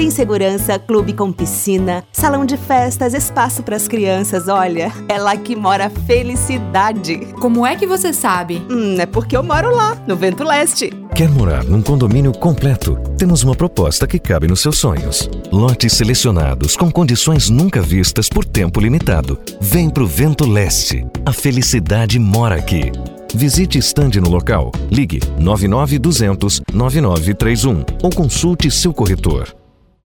Tem segurança, clube com piscina, salão de festas, espaço para as crianças. Olha, é lá que mora a felicidade. Como é que você sabe? Hum, é porque eu moro lá, no Vento Leste. Quer morar num condomínio completo? Temos uma proposta que cabe nos seus sonhos. Lotes selecionados com condições nunca vistas por tempo limitado. Vem pro Vento Leste. A felicidade mora aqui. Visite estande no local, ligue 99200 9931 ou consulte seu corretor.